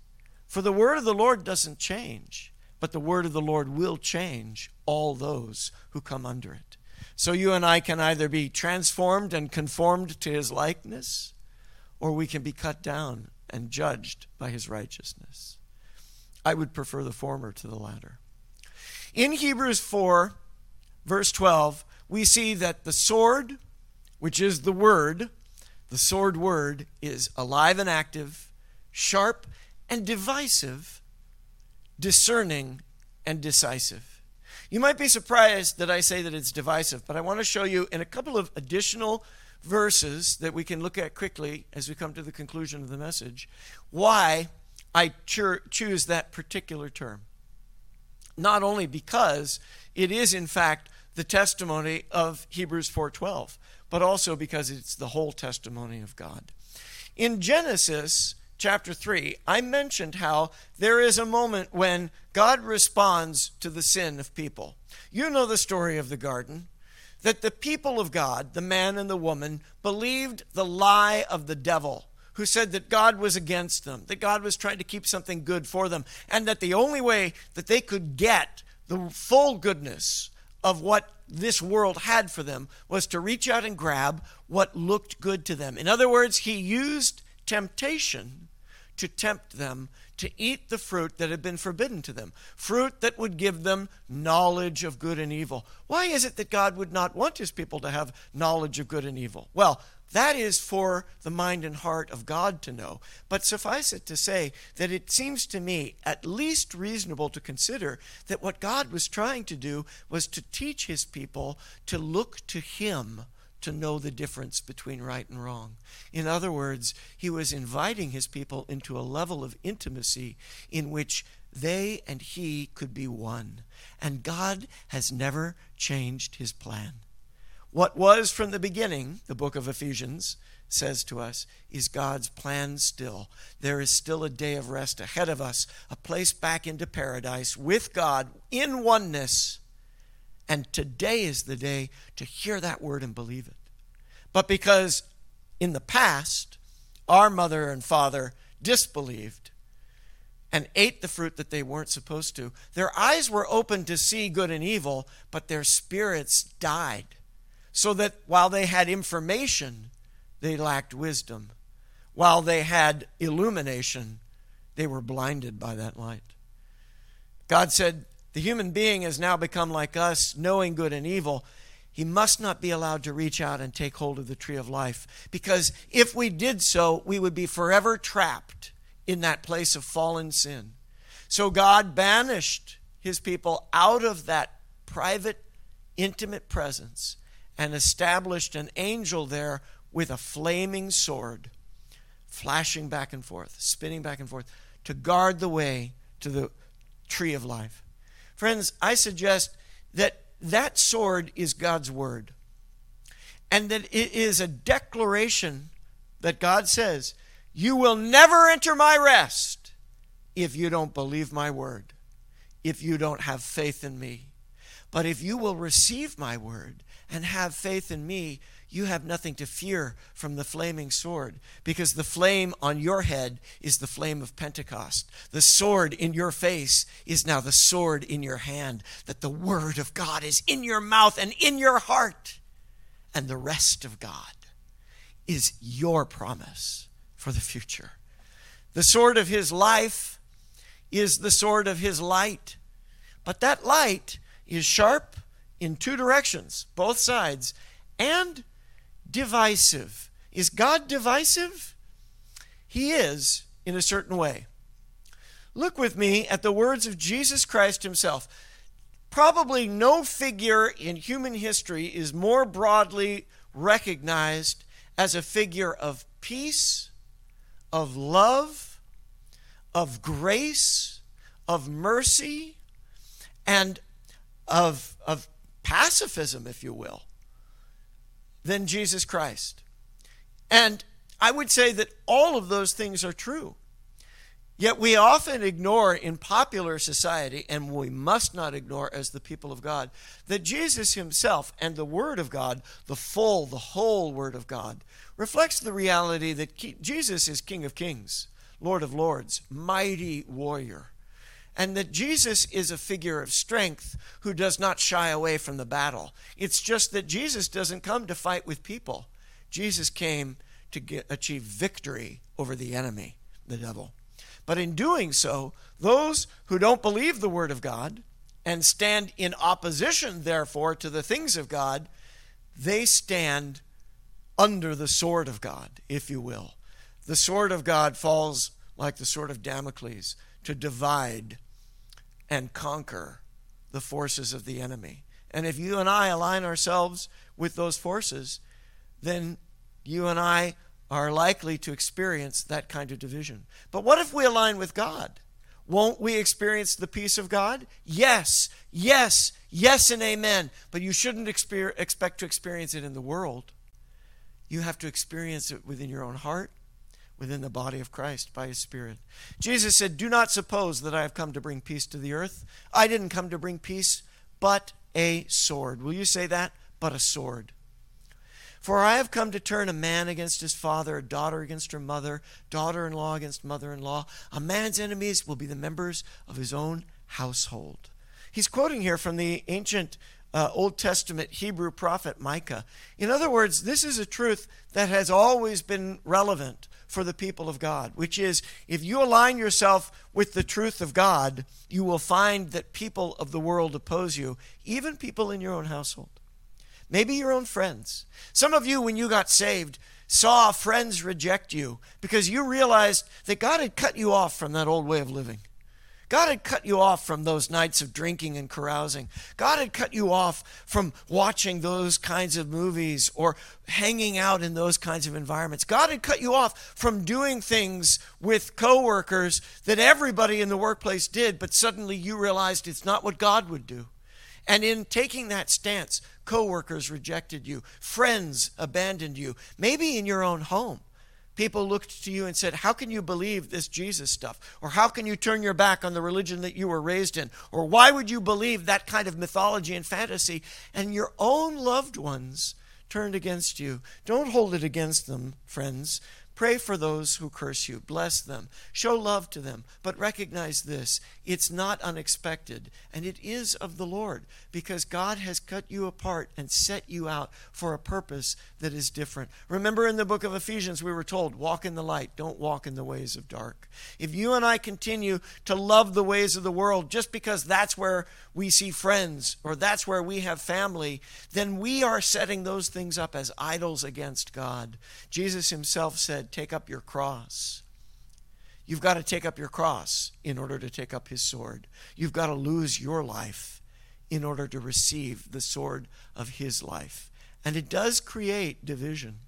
For the word of the Lord doesn't change, but the word of the Lord will change all those who come under it. So you and I can either be transformed and conformed to his likeness, or we can be cut down and judged by his righteousness. I would prefer the former to the latter. In Hebrews 4, verse 12, we see that the sword, which is the word, the sword word, is alive and active, sharp and divisive, discerning and decisive. You might be surprised that I say that it's divisive, but I want to show you in a couple of additional verses that we can look at quickly as we come to the conclusion of the message why I cho- choose that particular term. Not only because it is in fact the testimony of Hebrews 4:12, but also because it's the whole testimony of God. In Genesis chapter 3, I mentioned how there is a moment when God responds to the sin of people. You know the story of the garden that the people of God, the man and the woman, believed the lie of the devil who said that God was against them, that God was trying to keep something good for them, and that the only way that they could get the full goodness of what this world had for them was to reach out and grab what looked good to them. In other words, he used temptation to tempt them to eat the fruit that had been forbidden to them, fruit that would give them knowledge of good and evil. Why is it that God would not want his people to have knowledge of good and evil? Well, that is for the mind and heart of God to know. But suffice it to say that it seems to me at least reasonable to consider that what God was trying to do was to teach his people to look to him to know the difference between right and wrong. In other words, he was inviting his people into a level of intimacy in which they and he could be one. And God has never changed his plan. What was from the beginning, the book of Ephesians says to us, is God's plan still. There is still a day of rest ahead of us, a place back into paradise with God in oneness and today is the day to hear that word and believe it. But because in the past, our mother and father disbelieved and ate the fruit that they weren't supposed to, their eyes were open to see good and evil, but their spirits died. So that while they had information, they lacked wisdom. While they had illumination, they were blinded by that light. God said, the human being has now become like us, knowing good and evil. He must not be allowed to reach out and take hold of the tree of life. Because if we did so, we would be forever trapped in that place of fallen sin. So God banished his people out of that private, intimate presence and established an angel there with a flaming sword, flashing back and forth, spinning back and forth, to guard the way to the tree of life. Friends, I suggest that that sword is God's word. And that it is a declaration that God says, You will never enter my rest if you don't believe my word, if you don't have faith in me. But if you will receive my word and have faith in me, you have nothing to fear from the flaming sword, because the flame on your head is the flame of Pentecost. The sword in your face is now the sword in your hand, that the word of God is in your mouth and in your heart. And the rest of God is your promise for the future. The sword of his life is the sword of his light. But that light is sharp in two directions, both sides, and divisive. Is God divisive? He is in a certain way. Look with me at the words of Jesus Christ himself. Probably no figure in human history is more broadly recognized as a figure of peace, of love, of grace, of mercy, and of, of pacifism, if you will than Jesus Christ. And I would say that all of those things are true. Yet we often ignore in popular society, and we must not ignore as the people of God, that Jesus himself and the Word of God, the full, the whole Word of God, reflects the reality that Jesus is King of Kings, Lord of Lords, mighty warrior, and that Jesus is a figure of strength who does not shy away from the battle. It's just that Jesus doesn't come to fight with people, Jesus came to get, achieve victory over the enemy, the devil. But in doing so, those who don't believe the Word of God and stand in opposition, therefore, to the things of God, they stand under the sword of God, if you will. The sword of God falls like the sword of Damocles to divide and conquer the forces of the enemy. And if you and I align ourselves with those forces, then you and I are likely to experience that kind of division. But what if we align with God? Won't we experience the peace of God? Yes, yes, yes, and amen. But you shouldn't expect to experience it in the world. You have to experience it within your own heart, within the body of Christ by His Spirit. Jesus said, Do not suppose that I have come to bring peace to the earth. I didn't come to bring peace, but a sword. Will you say that? But a sword. For I have come to turn a man against his father, a daughter against her mother, daughter in law against mother in law. A man's enemies will be the members of his own household. He's quoting here from the ancient uh, Old Testament Hebrew prophet Micah. In other words, this is a truth that has always been relevant for the people of God, which is if you align yourself with the truth of God, you will find that people of the world oppose you, even people in your own household maybe your own friends. Some of you, when you got saved, saw friends reject you because you realized that God had cut you off from that old way of living. God had cut you off from those nights of drinking and carousing. God had cut you off from watching those kinds of movies or hanging out in those kinds of environments. God had cut you off from doing things with coworkers that everybody in the workplace did, but suddenly you realized it's not what God would do. And in taking that stance, coworkers rejected you, friends abandoned you, maybe in your own home. People looked to you and said, How can you believe this Jesus stuff? Or how can you turn your back on the religion that you were raised in? Or why would you believe that kind of mythology and fantasy? And your own loved ones turned against you. Don't hold it against them, friends. Pray for those who curse you. Bless them. Show love to them. But recognize this it's not unexpected, and it is of the Lord, because God has cut you apart and set you out for a purpose that is different. Remember in the book of Ephesians, we were told, walk in the light, don't walk in the ways of dark. If you and I continue to love the ways of the world just because that's where we see friends or that's where we have family, then we are setting those things up as idols against God. Jesus himself said, said, Take up your cross. You've got to take up your cross in order to take up his sword. You've got to lose your life in order to receive the sword of his life. And it does create division.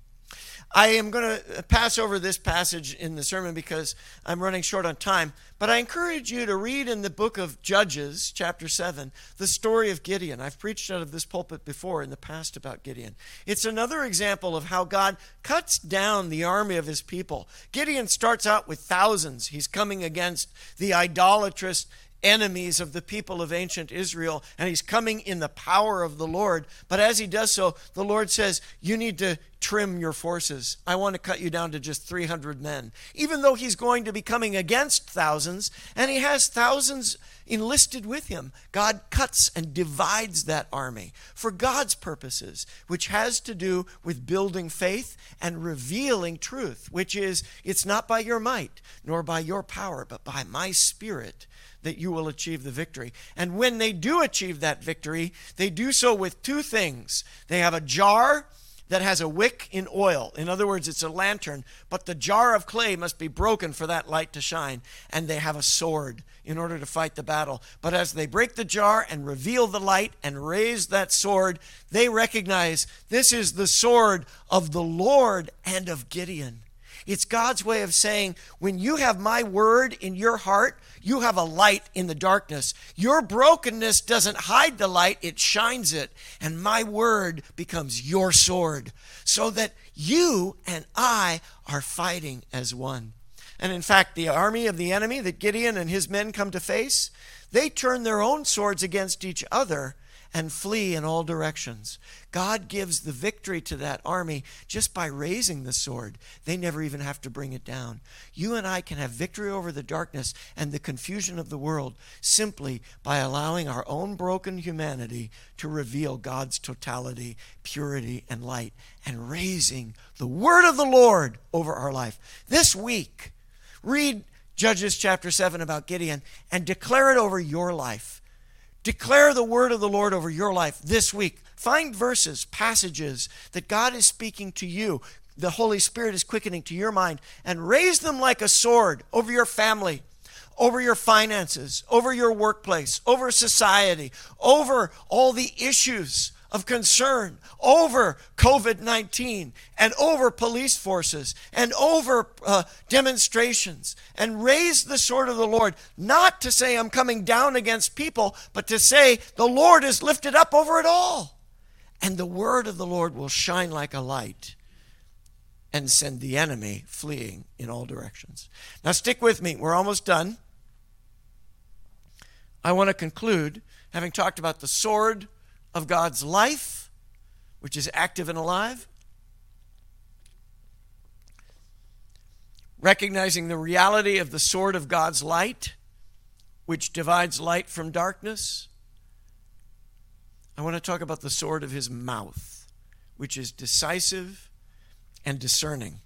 I am going to pass over this passage in the sermon because I'm running short on time, but I encourage you to read in the book of Judges, chapter 7, the story of Gideon. I've preached out of this pulpit before in the past about Gideon. It's another example of how God cuts down the army of his people. Gideon starts out with thousands. He's coming against the idolatrous enemies of the people of ancient Israel, and he's coming in the power of the Lord. But as he does so, the Lord says, You need to trim your forces. I want to cut you down to just 300 men. Even though he's going to be coming against thousands, and he has thousands enlisted with him, God cuts and divides that army for God's purposes, which has to do with building faith and revealing truth, which is, it's not by your might nor by your power, but by my spirit that you will achieve the victory. And when they do achieve that victory, they do so with two things. They have a jar that has a wick in oil. In other words, it's a lantern, but the jar of clay must be broken for that light to shine. And they have a sword in order to fight the battle. But as they break the jar and reveal the light and raise that sword, they recognize this is the sword of the Lord and of Gideon. It's God's way of saying, when you have my word in your heart, you have a light in the darkness. Your brokenness doesn't hide the light, it shines it. And my word becomes your sword so that you and I are fighting as one. And in fact, the army of the enemy that Gideon and his men come to face, they turn their own swords against each other and flee in all directions. God gives the victory to that army just by raising the sword. They never even have to bring it down. You and I can have victory over the darkness and the confusion of the world simply by allowing our own broken humanity to reveal God's totality, purity, and light, and raising the word of the Lord over our life. This week, read Judges chapter 7 about Gideon and declare it over your life. Declare the word of the Lord over your life this week. Find verses, passages that God is speaking to you, the Holy Spirit is quickening to your mind, and raise them like a sword over your family, over your finances, over your workplace, over society, over all the issues of concern over COVID 19 and over police forces and over uh, demonstrations and raise the sword of the Lord, not to say I'm coming down against people, but to say the Lord is lifted up over it all. And the word of the Lord will shine like a light and send the enemy fleeing in all directions. Now, stick with me. We're almost done. I want to conclude having talked about the sword of God's life, which is active and alive. Recognizing the reality of the sword of God's light, which divides light from darkness. I want to talk about the sword of his mouth, which is decisive and discerning.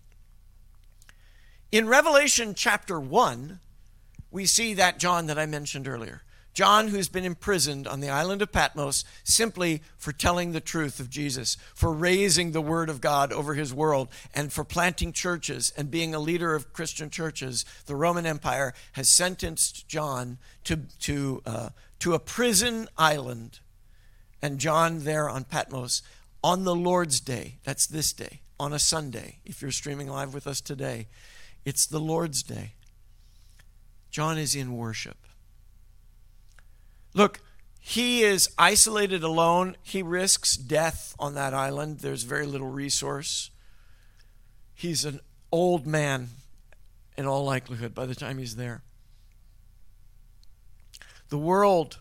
In Revelation chapter 1, we see that John that I mentioned earlier. John, who's been imprisoned on the island of Patmos simply for telling the truth of Jesus, for raising the word of God over his world, and for planting churches and being a leader of Christian churches, the Roman Empire has sentenced John to, to, uh, to a prison island. And John, there on Patmos, on the Lord's Day, that's this day, on a Sunday, if you're streaming live with us today, it's the Lord's Day. John is in worship. Look, he is isolated alone. He risks death on that island. There's very little resource. He's an old man in all likelihood by the time he's there. The world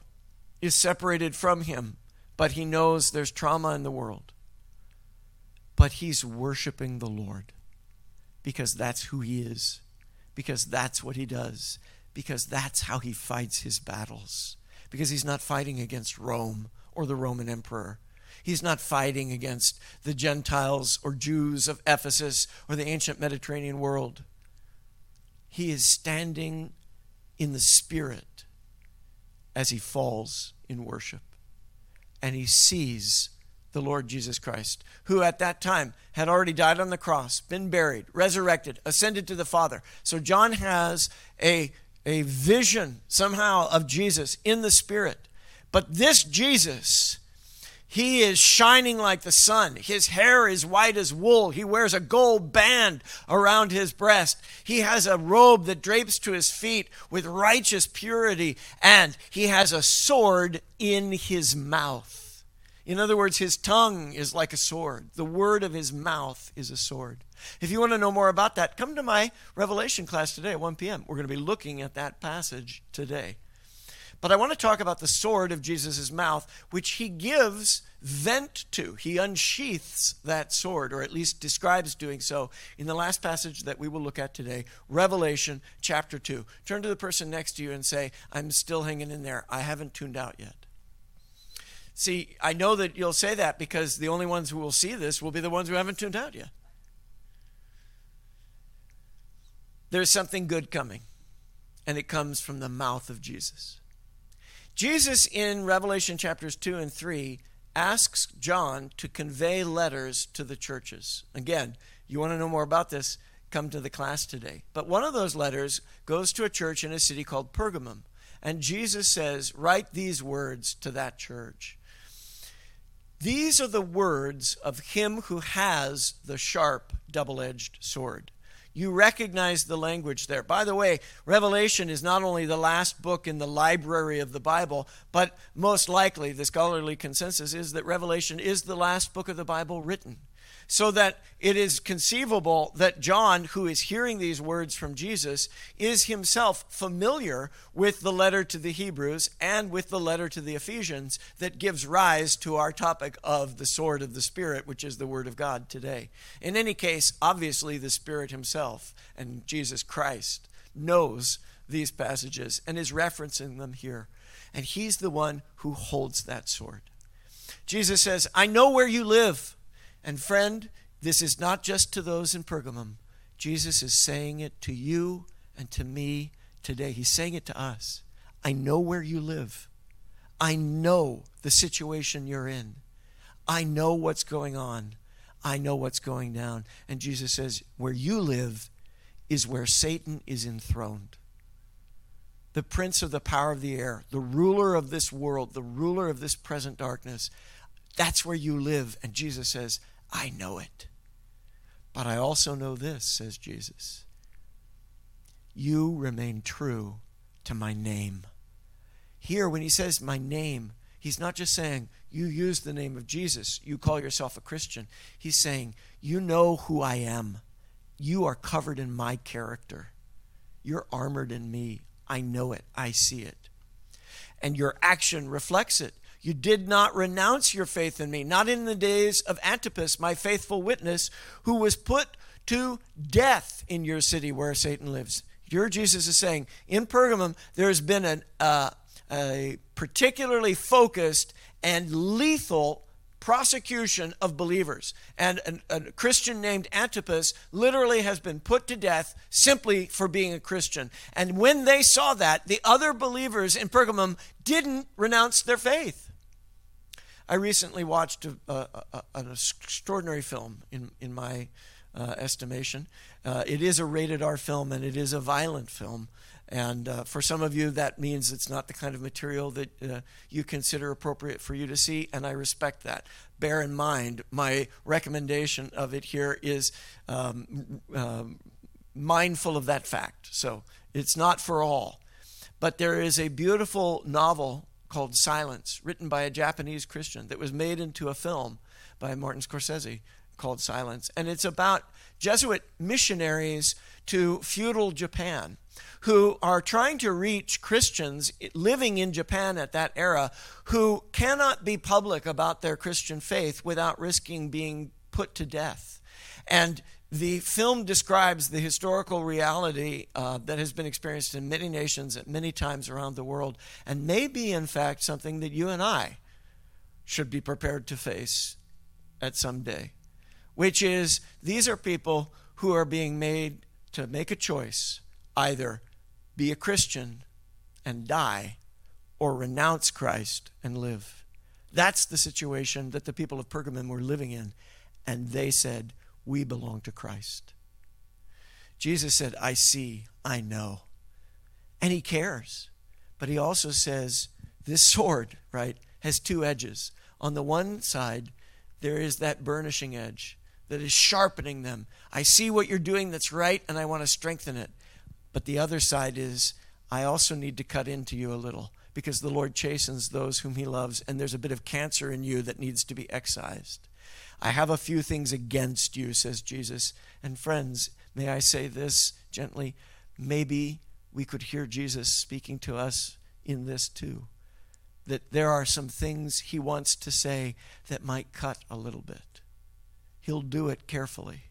is separated from him, but he knows there's trauma in the world. But he's worshiping the Lord because that's who he is, because that's what he does, because that's how he fights his battles because he's not fighting against Rome or the Roman emperor. He's not fighting against the Gentiles or Jews of Ephesus or the ancient Mediterranean world. He is standing in the Spirit as he falls in worship. And he sees the Lord Jesus Christ, who at that time had already died on the cross, been buried, resurrected, ascended to the Father. So John has a a vision somehow of Jesus in the Spirit. But this Jesus, he is shining like the sun. His hair is white as wool. He wears a gold band around his breast. He has a robe that drapes to his feet with righteous purity, and he has a sword in his mouth. In other words, his tongue is like a sword. The word of his mouth is a sword. If you want to know more about that, come to my Revelation class today at 1 p.m. We're going to be looking at that passage today. But I want to talk about the sword of Jesus' mouth, which he gives vent to. He unsheaths that sword, or at least describes doing so, in the last passage that we will look at today, Revelation chapter 2. Turn to the person next to you and say, I'm still hanging in there. I haven't tuned out yet. See, I know that you'll say that because the only ones who will see this will be the ones who haven't tuned out yet. there's something good coming, and it comes from the mouth of Jesus. Jesus, in Revelation chapters 2 and 3, asks John to convey letters to the churches. Again, you want to know more about this? Come to the class today. But one of those letters goes to a church in a city called Pergamum. And Jesus says, Write these words to that church. These are the words of him who has the sharp, double edged sword you recognize the language there. By the way, Revelation is not only the last book in the library of the Bible, but most likely the scholarly consensus is that Revelation is the last book of the Bible written. So that it is conceivable that John, who is hearing these words from Jesus, is himself familiar with the letter to the Hebrews and with the letter to the Ephesians that gives rise to our topic of the sword of the Spirit, which is the Word of God today. In any case, obviously, the Spirit himself and Jesus Christ knows these passages and is referencing them here. And he's the one who holds that sword. Jesus says, I know where you live. And friend, this is not just to those in Pergamum. Jesus is saying it to you and to me today. He's saying it to us. I know where you live. I know the situation you're in. I know what's going on. I know what's going down. And Jesus says, Where you live is where Satan is enthroned. The prince of the power of the air, the ruler of this world, the ruler of this present darkness, that's where you live. And Jesus says, I know it. But I also know this, says Jesus. You remain true to my name. Here, when he says my name, he's not just saying, you use the name of Jesus, you call yourself a Christian. He's saying, you know who I am. You are covered in my character. You're armored in me. I know it. I see it. And your action reflects it. You did not renounce your faith in me, not in the days of Antipas, my faithful witness, who was put to death in your city where Satan lives. Your Jesus is saying, in Pergamum, there's been an, uh, a particularly focused and lethal prosecution of believers. And a, a, Christian named Antipas literally has been put to death simply for being a Christian. And when they saw that, the other believers in Pergamum didn't renounce their faith. I recently watched a, a, a, an extraordinary film, in, in my uh, estimation. Uh, it is a rated R film and it is a violent film. And uh, for some of you, that means it's not the kind of material that uh, you consider appropriate for you to see, and I respect that. Bear in mind, my recommendation of it here is um, um, mindful of that fact. So it's not for all. But there is a beautiful novel called Silence, written by a Japanese Christian, that was made into a film by Martin Scorsese called Silence. And it's about Jesuit missionaries to feudal Japan who are trying to reach Christians living in Japan at that era who cannot be public about their Christian faith without risking being put to death. And the film describes the historical reality uh, that has been experienced in many nations at many times around the world, and may be, in fact, something that you and I should be prepared to face at some day, which is these are people who are being made to make a choice either be a Christian and die or renounce Christ and live. That's the situation that the people of Pergamum were living in, and they said, we belong to Christ. Jesus said, I see, I know. And he cares. But he also says, this sword, right, has two edges. On the one side, there is that burnishing edge that is sharpening them. I see what you're doing that's right, and I want to strengthen it. But the other side is, I also need to cut into you a little because the Lord chastens those whom he loves, and there's a bit of cancer in you that needs to be excised. I have a few things against you, says Jesus. And friends, may I say this gently? Maybe we could hear Jesus speaking to us in this too. That there are some things he wants to say that might cut a little bit. He'll do it carefully.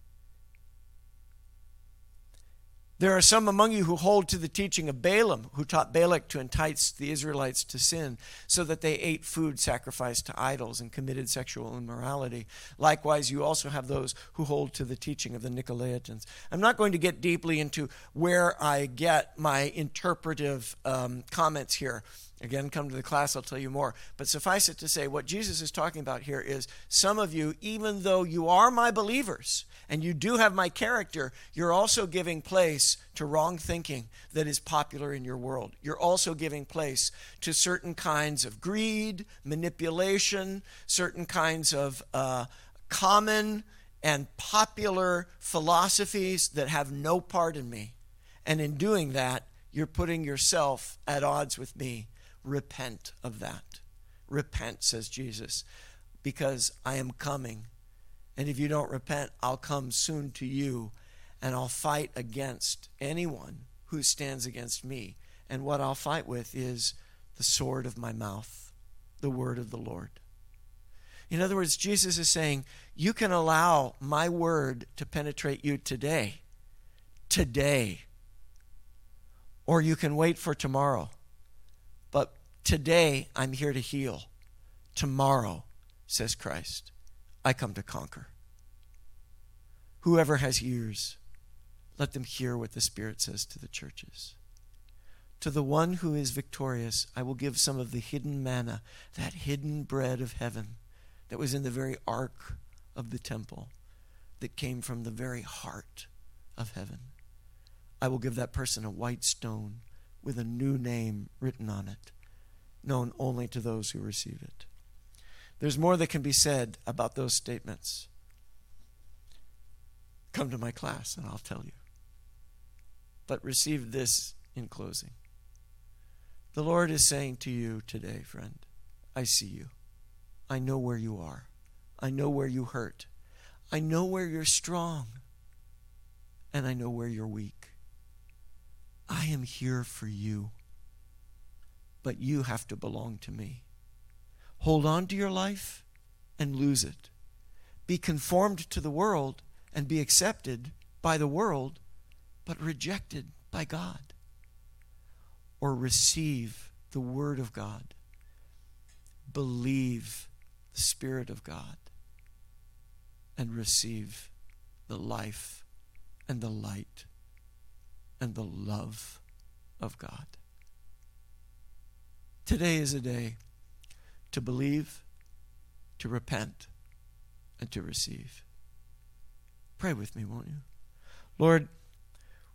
There are some among you who hold to the teaching of Balaam, who taught Balak to entice the Israelites to sin, so that they ate food sacrificed to idols and committed sexual immorality. Likewise, you also have those who hold to the teaching of the Nicolaitans. I'm not going to get deeply into where I get my interpretive um, comments here. Again, come to the class, I'll tell you more. But suffice it to say, what Jesus is talking about here is some of you, even though you are my believers, and you do have my character, you're also giving place to wrong thinking that is popular in your world. You're also giving place to certain kinds of greed, manipulation, certain kinds of uh, common and popular philosophies that have no part in me. And in doing that, you're putting yourself at odds with me. Repent of that. Repent, says Jesus, because I am coming And if you don't repent, I'll come soon to you and I'll fight against anyone who stands against me. And what I'll fight with is the sword of my mouth, the word of the Lord. In other words, Jesus is saying, You can allow my word to penetrate you today. Today. Or you can wait for tomorrow. Today, I'm here to heal. Tomorrow, says Christ, I come to conquer. Whoever has ears, let them hear what the Spirit says to the churches. To the one who is victorious, I will give some of the hidden manna, that hidden bread of heaven that was in the very ark of the temple, that came from the very heart of heaven. I will give that person a white stone with a new name written on it, known only to those who receive it. There's more that can be said about those statements. Come to my class and I'll tell you. But receive this in closing. The Lord is saying to you today, friend, I see you. I know where you are. I know where you hurt. I know where you're strong. And I know where you're weak. I am here for you. But you have to belong to me. Hold on to your life and lose it. Be conformed to the world and be accepted by the world, but rejected by God. Or receive the Word of God. Believe the Spirit of God and receive the life and the light and the love of God. Today is a day to believe, to repent, and to receive. Pray with me, won't you? Lord,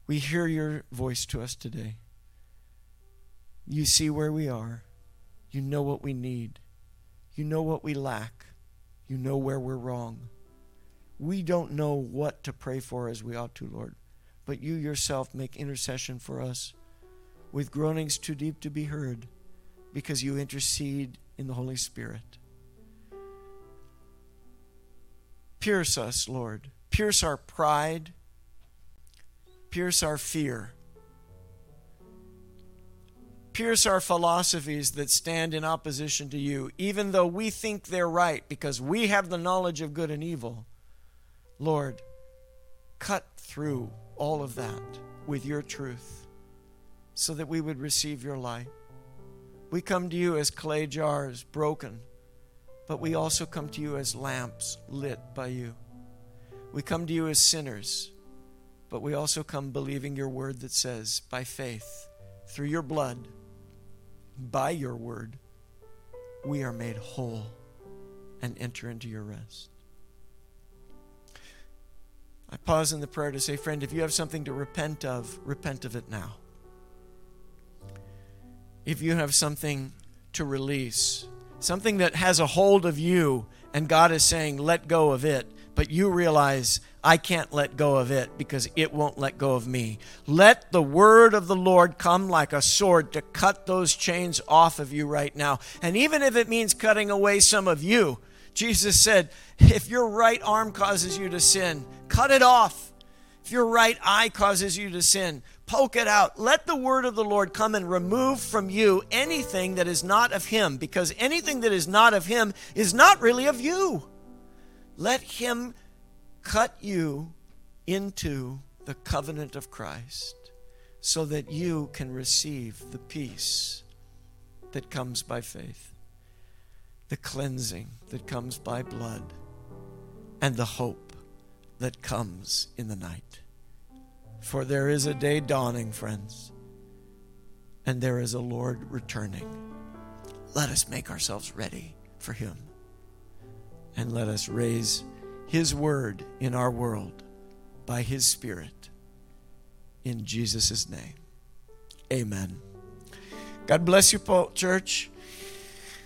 we hear your voice to us today. You see where we are. You know what we need. You know what we lack. You know where we're wrong. We don't know what to pray for as we ought to, Lord, but you yourself make intercession for us with groanings too deep to be heard because you intercede in the Holy Spirit. Pierce us, Lord. Pierce our pride. Pierce our fear. Pierce our philosophies that stand in opposition to you, even though we think they're right because we have the knowledge of good and evil. Lord, cut through all of that with your truth so that we would receive your light. We come to you as clay jars, broken, but we also come to you as lamps lit by you. We come to you as sinners, but we also come believing your word that says, by faith, through your blood, by your word, we are made whole and enter into your rest. I pause in the prayer to say, friend, if you have something to repent of, repent of it now if you have something to release, something that has a hold of you, and God is saying, let go of it, but you realize, I can't let go of it because it won't let go of me. Let the word of the Lord come like a sword to cut those chains off of you right now. And even if it means cutting away some of you, Jesus said, if your right arm causes you to sin, cut it off. If your right eye causes you to sin, poke it out. Let the word of the Lord come and remove from you anything that is not of Him, because anything that is not of Him is not really of you. Let Him cut you into the covenant of Christ so that you can receive the peace that comes by faith, the cleansing that comes by blood, and the hope that comes in the night. For there is a day dawning, friends, and there is a Lord returning. Let us make ourselves ready for Him, and let us raise His word in our world by His Spirit. In Jesus' name, amen. God bless you, church.